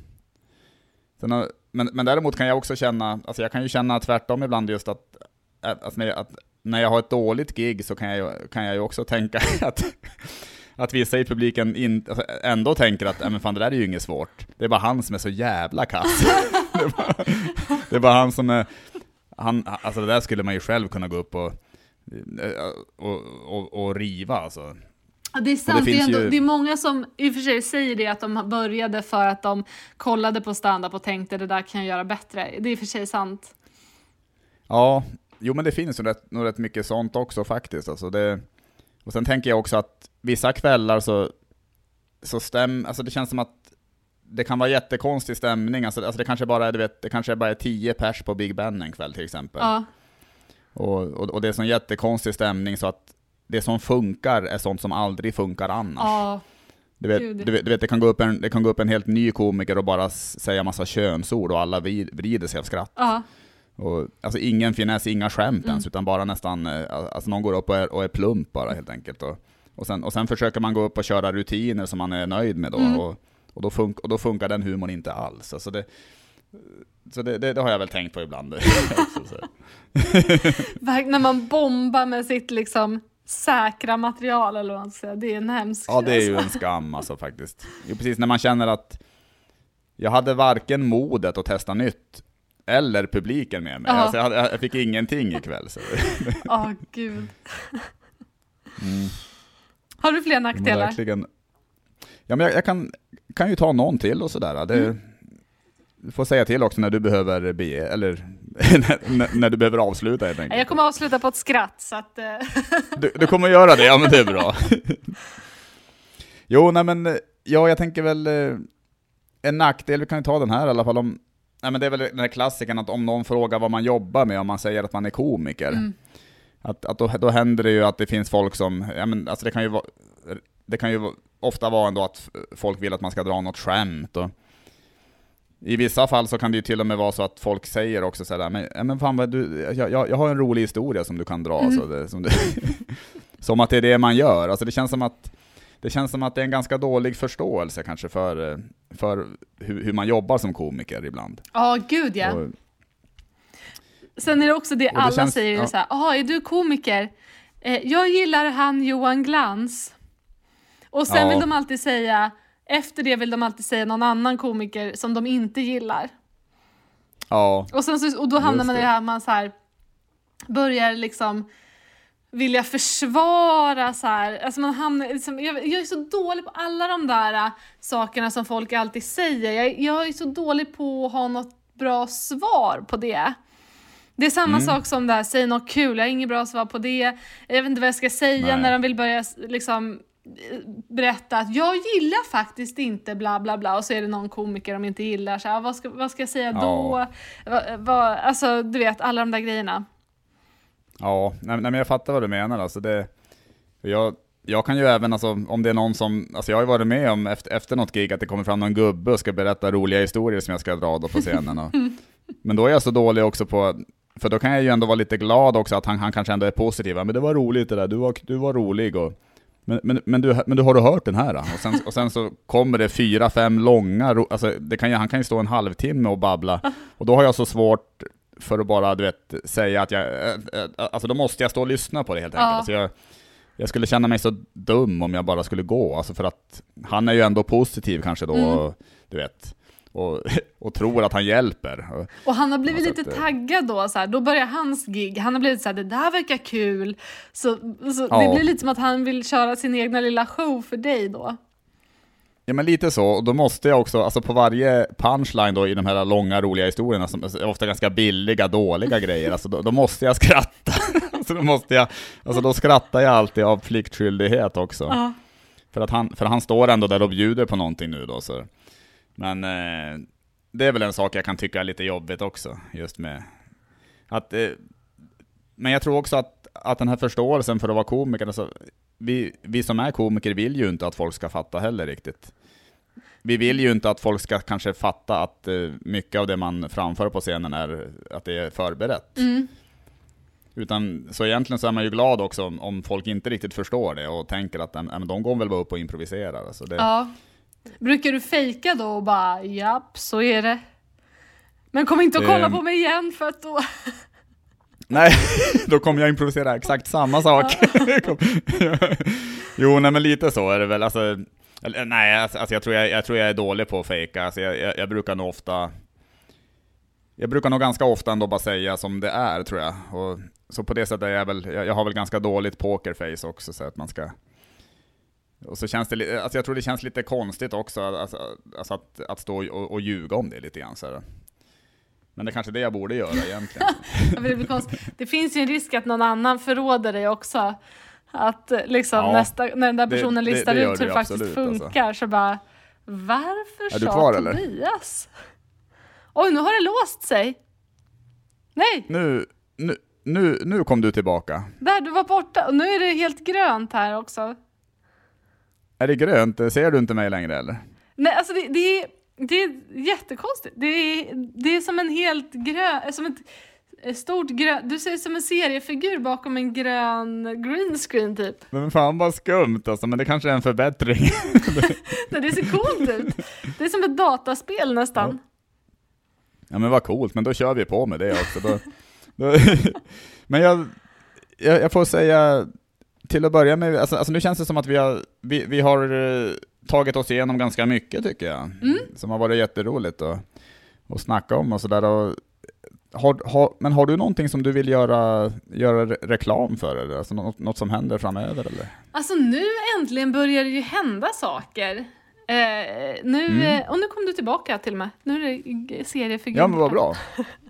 Sen, har- men, men däremot kan jag också känna, alltså jag kan ju känna tvärtom ibland just att, att, att, när, jag, har ett dåligt gig så kan jag, ju- kan jag ju också tänka att, att vissa i publiken in, alltså ändå tänker att äh, men fan, det där är ju inget svårt. Det är bara han som är så jävla kass. det, är bara, det är bara han som är... Han, alltså det där skulle man ju själv kunna gå upp och eh, och, och, och riva alltså. Det är sant. det Det, är ändå, ju- det är många som i och för sig säger det att de började för att de kollade på stand-up och tänkte det där kan jag göra bättre. Det är i och för sig sant. Ja, jo men det finns ju rätt, nog rätt mycket sånt också faktiskt. Alltså det, och sen tänker jag också att vissa kvällar så, så stäm, alltså det känns som att det kan vara jättekonstig stämning, alltså, alltså det kanske bara är, du vet, det kanske bara är tio pers på Big Ben en kväll till exempel. Ja. Och, och, och det är sån jättekonstig stämning så att det som funkar är sånt som aldrig funkar annars. Ja. Du vet, du vet, du vet det, kan gå upp en, det kan gå upp en helt ny komiker och bara säga massa könsord och alla vrid- vrider sig av skratt. Ja. Och, alltså ingen finess, inga skämt Mm. ens, utan bara nästan, eh, alltså någon går upp och är, och är plump bara helt enkelt. Och, och, sen, och sen försöker man gå upp och köra rutiner som man är nöjd med då, Mm. och, och, då funk, och då funkar den humorn inte alls. Alltså det, så det, det, det har jag väl tänkt på ibland. När man bombar med sitt liksom säkra material eller vad man ska säga. Det är en hemsk Ja, det är ju en skam alltså faktiskt. Jo, precis när man känner att jag hade varken modet att testa nytt, eller publiken med mig. Ja. Alltså jag, hade, jag fick ingenting ikväll. Så. Ja, gud. Mm. Har du fler nackdelar? verkligen. Ja, men jag, jag kan, kan ju ta någon till och sådär. Det, Mm. Du får säga till också när du behöver bege, eller när, när du behöver avsluta helt enkelt. Jag kommer avsluta på ett skratt så att... eh, Du, du kommer göra det, ja men det är bra. jo, nej men, ja jag tänker väl, eh, en nackdel, vi kan ju ta den här i alla fall om, nej men det är väl den här klassikern att om någon frågar vad man jobbar med, om man säger att man är komiker, Mm. att, att då, då händer det ju att det finns folk som, ja men alltså det kan ju vara, det kan ju ofta vara ändå att folk vill att man ska dra något skämt och i vissa fall så kan det ju till och med vara så att folk säger också sådär, men, men fan vad du, jag, jag, jag har en rolig historia som du kan dra, Mm. så det, som, du, som att det är det man gör. Alltså det känns som att det känns som att det är en ganska dålig förståelse kanske för, för hur, hur man jobbar som komiker ibland. Ja, gud ja. Och, Sen är det också det det alla känns- säger, ja. så här, jaha, är du komiker? Eh, jag gillar han Johan Glans. Och sen Ja. vill de alltid säga, efter det vill de alltid säga någon annan komiker som de inte gillar. ja, Och, sen så, och då hamnar man i det. här, man så här, börjar liksom vilja försvara så här. Alltså man hamnar, liksom, jag, jag är så dålig på alla de där äh, sakerna som folk alltid säger. Jag, jag är så dålig på att ha något bra svar på det. Det är samma Mm. sak som det här, säg något kul, jag har inget bra svar på det. Jag vet inte vad jag ska säga Nej. när de vill börja liksom berätta att jag gillar faktiskt inte bla bla bla och så är det någon komiker de inte gillar. Så här, vad, ska, vad ska jag säga då? Va, va, alltså du vet alla de där grejerna. ja, nej, nej men jag fattar vad du menar alltså det, jag, jag kan ju även, alltså, om det är någon som, alltså jag har ju varit med om efter, efter något gig att det kommer fram någon gubbe och ska berätta roliga historier som jag ska dra då på scenen. Och, men då är jag så dålig också på, för då kan jag ju ändå vara lite glad också att han, han kanske ändå är positiv. Ja, Men det var roligt det där, du var, du var rolig och men, men, men, du, men du, har du hört den här? då? Och sen, och sen så kommer det fyra, fem långa, alltså det kan han kan ju stå en halvtimme och babbla, och då har jag så svårt för att bara, du vet, säga att jag, äh, äh, alltså då måste jag stå och lyssna på det helt enkelt. Ja. Alltså jag, jag skulle känna mig så dum om jag bara skulle gå, alltså för att han är ju ändå positiv kanske då, Mm. och, du vet, och, och tror att han hjälper. Och, han har blivit lite eh, taggad då, så här, då börjar hans gig, han har blivit så här, det där verkar kul. Så, så Ja. det blir lite som att han vill köra sin egna lilla show för dig då. Ja men lite så, och då måste jag också, alltså på varje punchline då i de här långa roliga historierna, som är ofta ganska billiga, dåliga grejer, alltså då, då måste jag skratta. alltså då måste jag, alltså då skrattar jag alltid av pliktskyldighet också. Ja. För att han, för han står ändå där och bjuder på någonting nu då så. Men eh, det är väl en sak jag kan tycka är lite jobbigt också, just med att eh, Men jag tror också att, att den här förståelsen för att vara komiker, alltså, vi, vi som är komiker vill ju inte att folk ska fatta heller riktigt. Vi vill ju inte att folk ska kanske fatta att eh, mycket av det man framför på scenen är att det är förberett. Mm. Utan, så egentligen så är man ju glad också om, om folk inte riktigt förstår det och tänker att "Ja, men de går väl bara upp och improviserar. Alltså det, ja. Brukar du fejka då och bara, japp, så är det. Men kom inte och kolla Ehm. på mig igen för att då... Nej, då kommer jag improvisera exakt samma sak. jo, nej men lite så är det väl. Alltså, nej, alltså, alltså, jag, tror jag, jag tror jag är dålig på att fejka. Alltså, jag, jag, jag brukar nog ofta... Jag brukar nog ganska ofta ändå bara säga som det är, tror jag. Och så på det sättet är jag väl, jag, jag har väl ganska dåligt pokerface också, så att man ska... Och så känns det, alltså jag tror det känns lite konstigt också, alltså, alltså att, att stå och, och ljuga om det lite grann. Så här. Men det är kanske det jag borde göra egentligen. Det, blir konstigt. det finns ju en risk att någon annan förråder dig också. Att liksom Ja, nästa, när den där personen det- listar det ut hur det faktiskt absolut, alltså. funkar så bara Varför Är du sa kvar, eller? Tobias? Oj, nu har det låst sig. Nej, Nu, nu, nu, nu kom du tillbaka. där du var borta och nu är det helt grönt här också. Är det grönt? Ser du inte mig längre eller? Nej, alltså det, det, är, det är jättekonstigt. Det är, det är som en helt grön, som ett stort grön, du ser ut som en seriefigur bakom en grön green screen typ. Men fan vad skumt alltså, men det kanske är en förbättring. Nej, det ser coolt ut. Det är som ett dataspel nästan. Ja men vad coolt, men då kör vi på med det också. Då, då, men jag, jag, jag får säga, till att börja med, alltså, alltså nu känns det som att vi har, vi, vi har eh, tagit oss igenom ganska mycket tycker jag. Mm. Som har varit jätteroligt att, att snacka om och sådär. Har, har, men har du någonting som du vill göra, göra re- reklam för? Eller? Alltså något, något som händer framöver eller? Alltså nu äntligen börjar det ju hända saker. Eh, nu, Mm. och nu kom du tillbaka till med. Nu är det g- seriefigur. Ja men vad bra.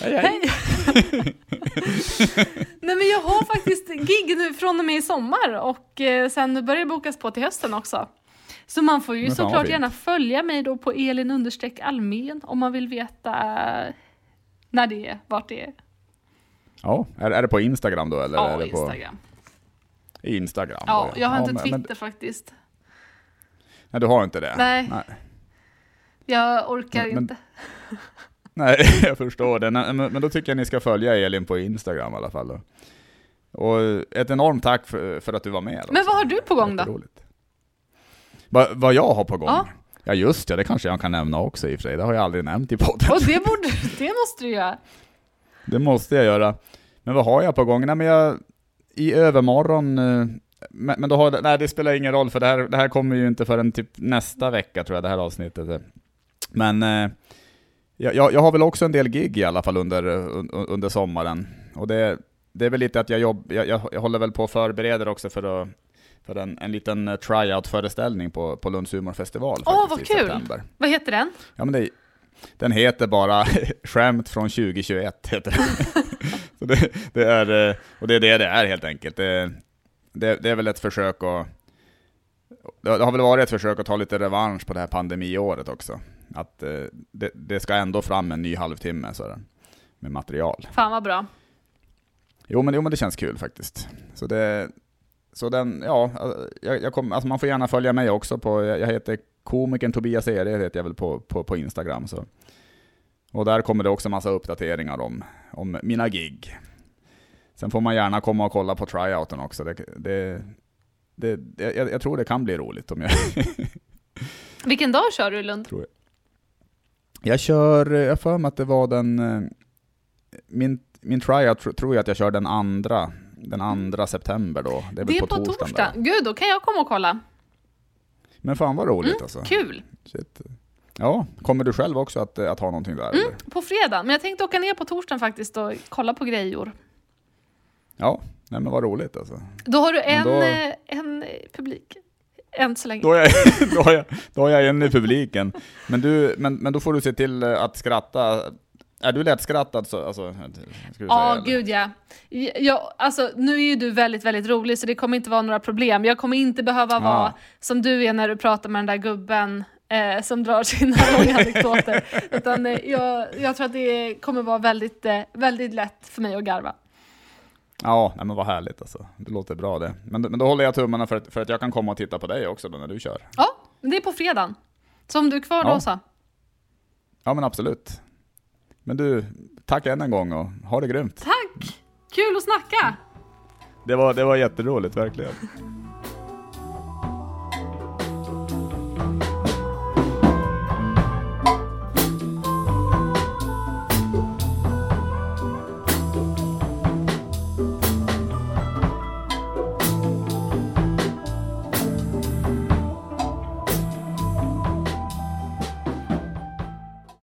Hej, hej. Nej men jag har faktiskt gig nu från och med i sommar och eh, sen börjar det bokas på till hösten också. Så man får ju såklart gärna följa mig då på Elin understreck Almén om man vill veta eh, när det är, vart det är. Ja, är, är det på Instagram då eller? är Ja, det på Instagram. Instagram? Ja, då, jag har inte men- Twitter men- faktiskt. Nej, du har inte det? Nej. Nej. Jag orkar men- inte. Nej, jag förstår det. Men, men då tycker jag ni ska följa Elin på Instagram i alla fall. Då. Och ett enormt tack för, för att du var med. Men vad har du på gång då? Va, vad jag har på gång? Ja. Ja just det, det kanske jag kan nämna också i och för sig. Det har jag aldrig nämnt i podden. Och det, borde, det måste du göra. Det måste jag göra. Men vad har jag på gång? Nej men jag, i övermorgon, eh, men, men då har, nej det spelar ingen roll för det här, det här kommer ju inte förrän typ nästa vecka tror jag det här avsnittet. Men eh, jag, jag jag har väl också en del gig i alla fall under, un, under sommaren. Och det, det är väl lite att jag, jobb, jag, jag, jag håller väl på och förbereder också för, att, för en, en liten eh, tryout-föreställning på, på Lunds humorfestival. Åh, faktiskt, vad kul. september. Vad heter den? Ja, men det, den heter bara Skämt från 2021. Heter den. Så det, det är, eh, och det är det det är helt enkelt. Det, det, det är väl ett försök att... Det har väl varit ett försök att ta lite revansch på det här pandemiåret också. Att eh, det, det ska ändå fram en ny halvtimme så där, med material. Fan vad bra. Jo men, jo men det känns kul faktiskt. Så det... Så den, ja, jag, jag kom, alltså man får gärna följa mig också på, jag jag heter komikern Tobias Ere, heter jag väl på, på, på Instagram. Så. Och där kommer det också massa uppdateringar om, om mina gig. Sen får man gärna komma och kolla på tryouten också. Det, det, det, jag, jag tror det kan bli roligt om jag... Vilken dag kör du i Lund? Jag kör, jag för mig att det var den... eh, Min, min tryout tr, tror jag att jag kör den andra, den andra september då. Det är Det är på, på torsdag. där. Gud, då kan jag komma och kolla. Men fan vad roligt alltså. Kul. Shit. Ja, kommer du själv också att, att ha någonting där? Eller? På fredag. Men jag tänkte åka ner på torsdagen faktiskt och kolla på grejor. Ja, nej men vad roligt alltså. Då har du en, då- eh, en eh, publik. Än så länge. Då är, jag, då, har jag, då har jag en i publiken. Men, du, men, men då får du se till eh, att skratta. Är du lättskrattad så, alltså, ska du Ja, säga, gud ja. ja. Alltså, nu är ju du väldigt, väldigt rolig så det kommer inte vara några problem. Jag kommer inte behöva vara som du är när du pratar med den där gubben eh, som drar sina långa anekdoter. Utan eh, jag, jag tror att det kommer vara väldigt, eh, väldigt lätt för mig att garva. Ja, nej men vad härligt alltså. Det låter bra det. Men, men då håller jag tummarna för att, för att jag kan komma och titta på dig också då när du kör. Ja, men det är på fredagen. Så om du är kvar Ja. då så. Ja men absolut. Men du, tack än en gång och ha det grymt. Tack! Kul att snacka! Det var, det var jätteroligt verkligen.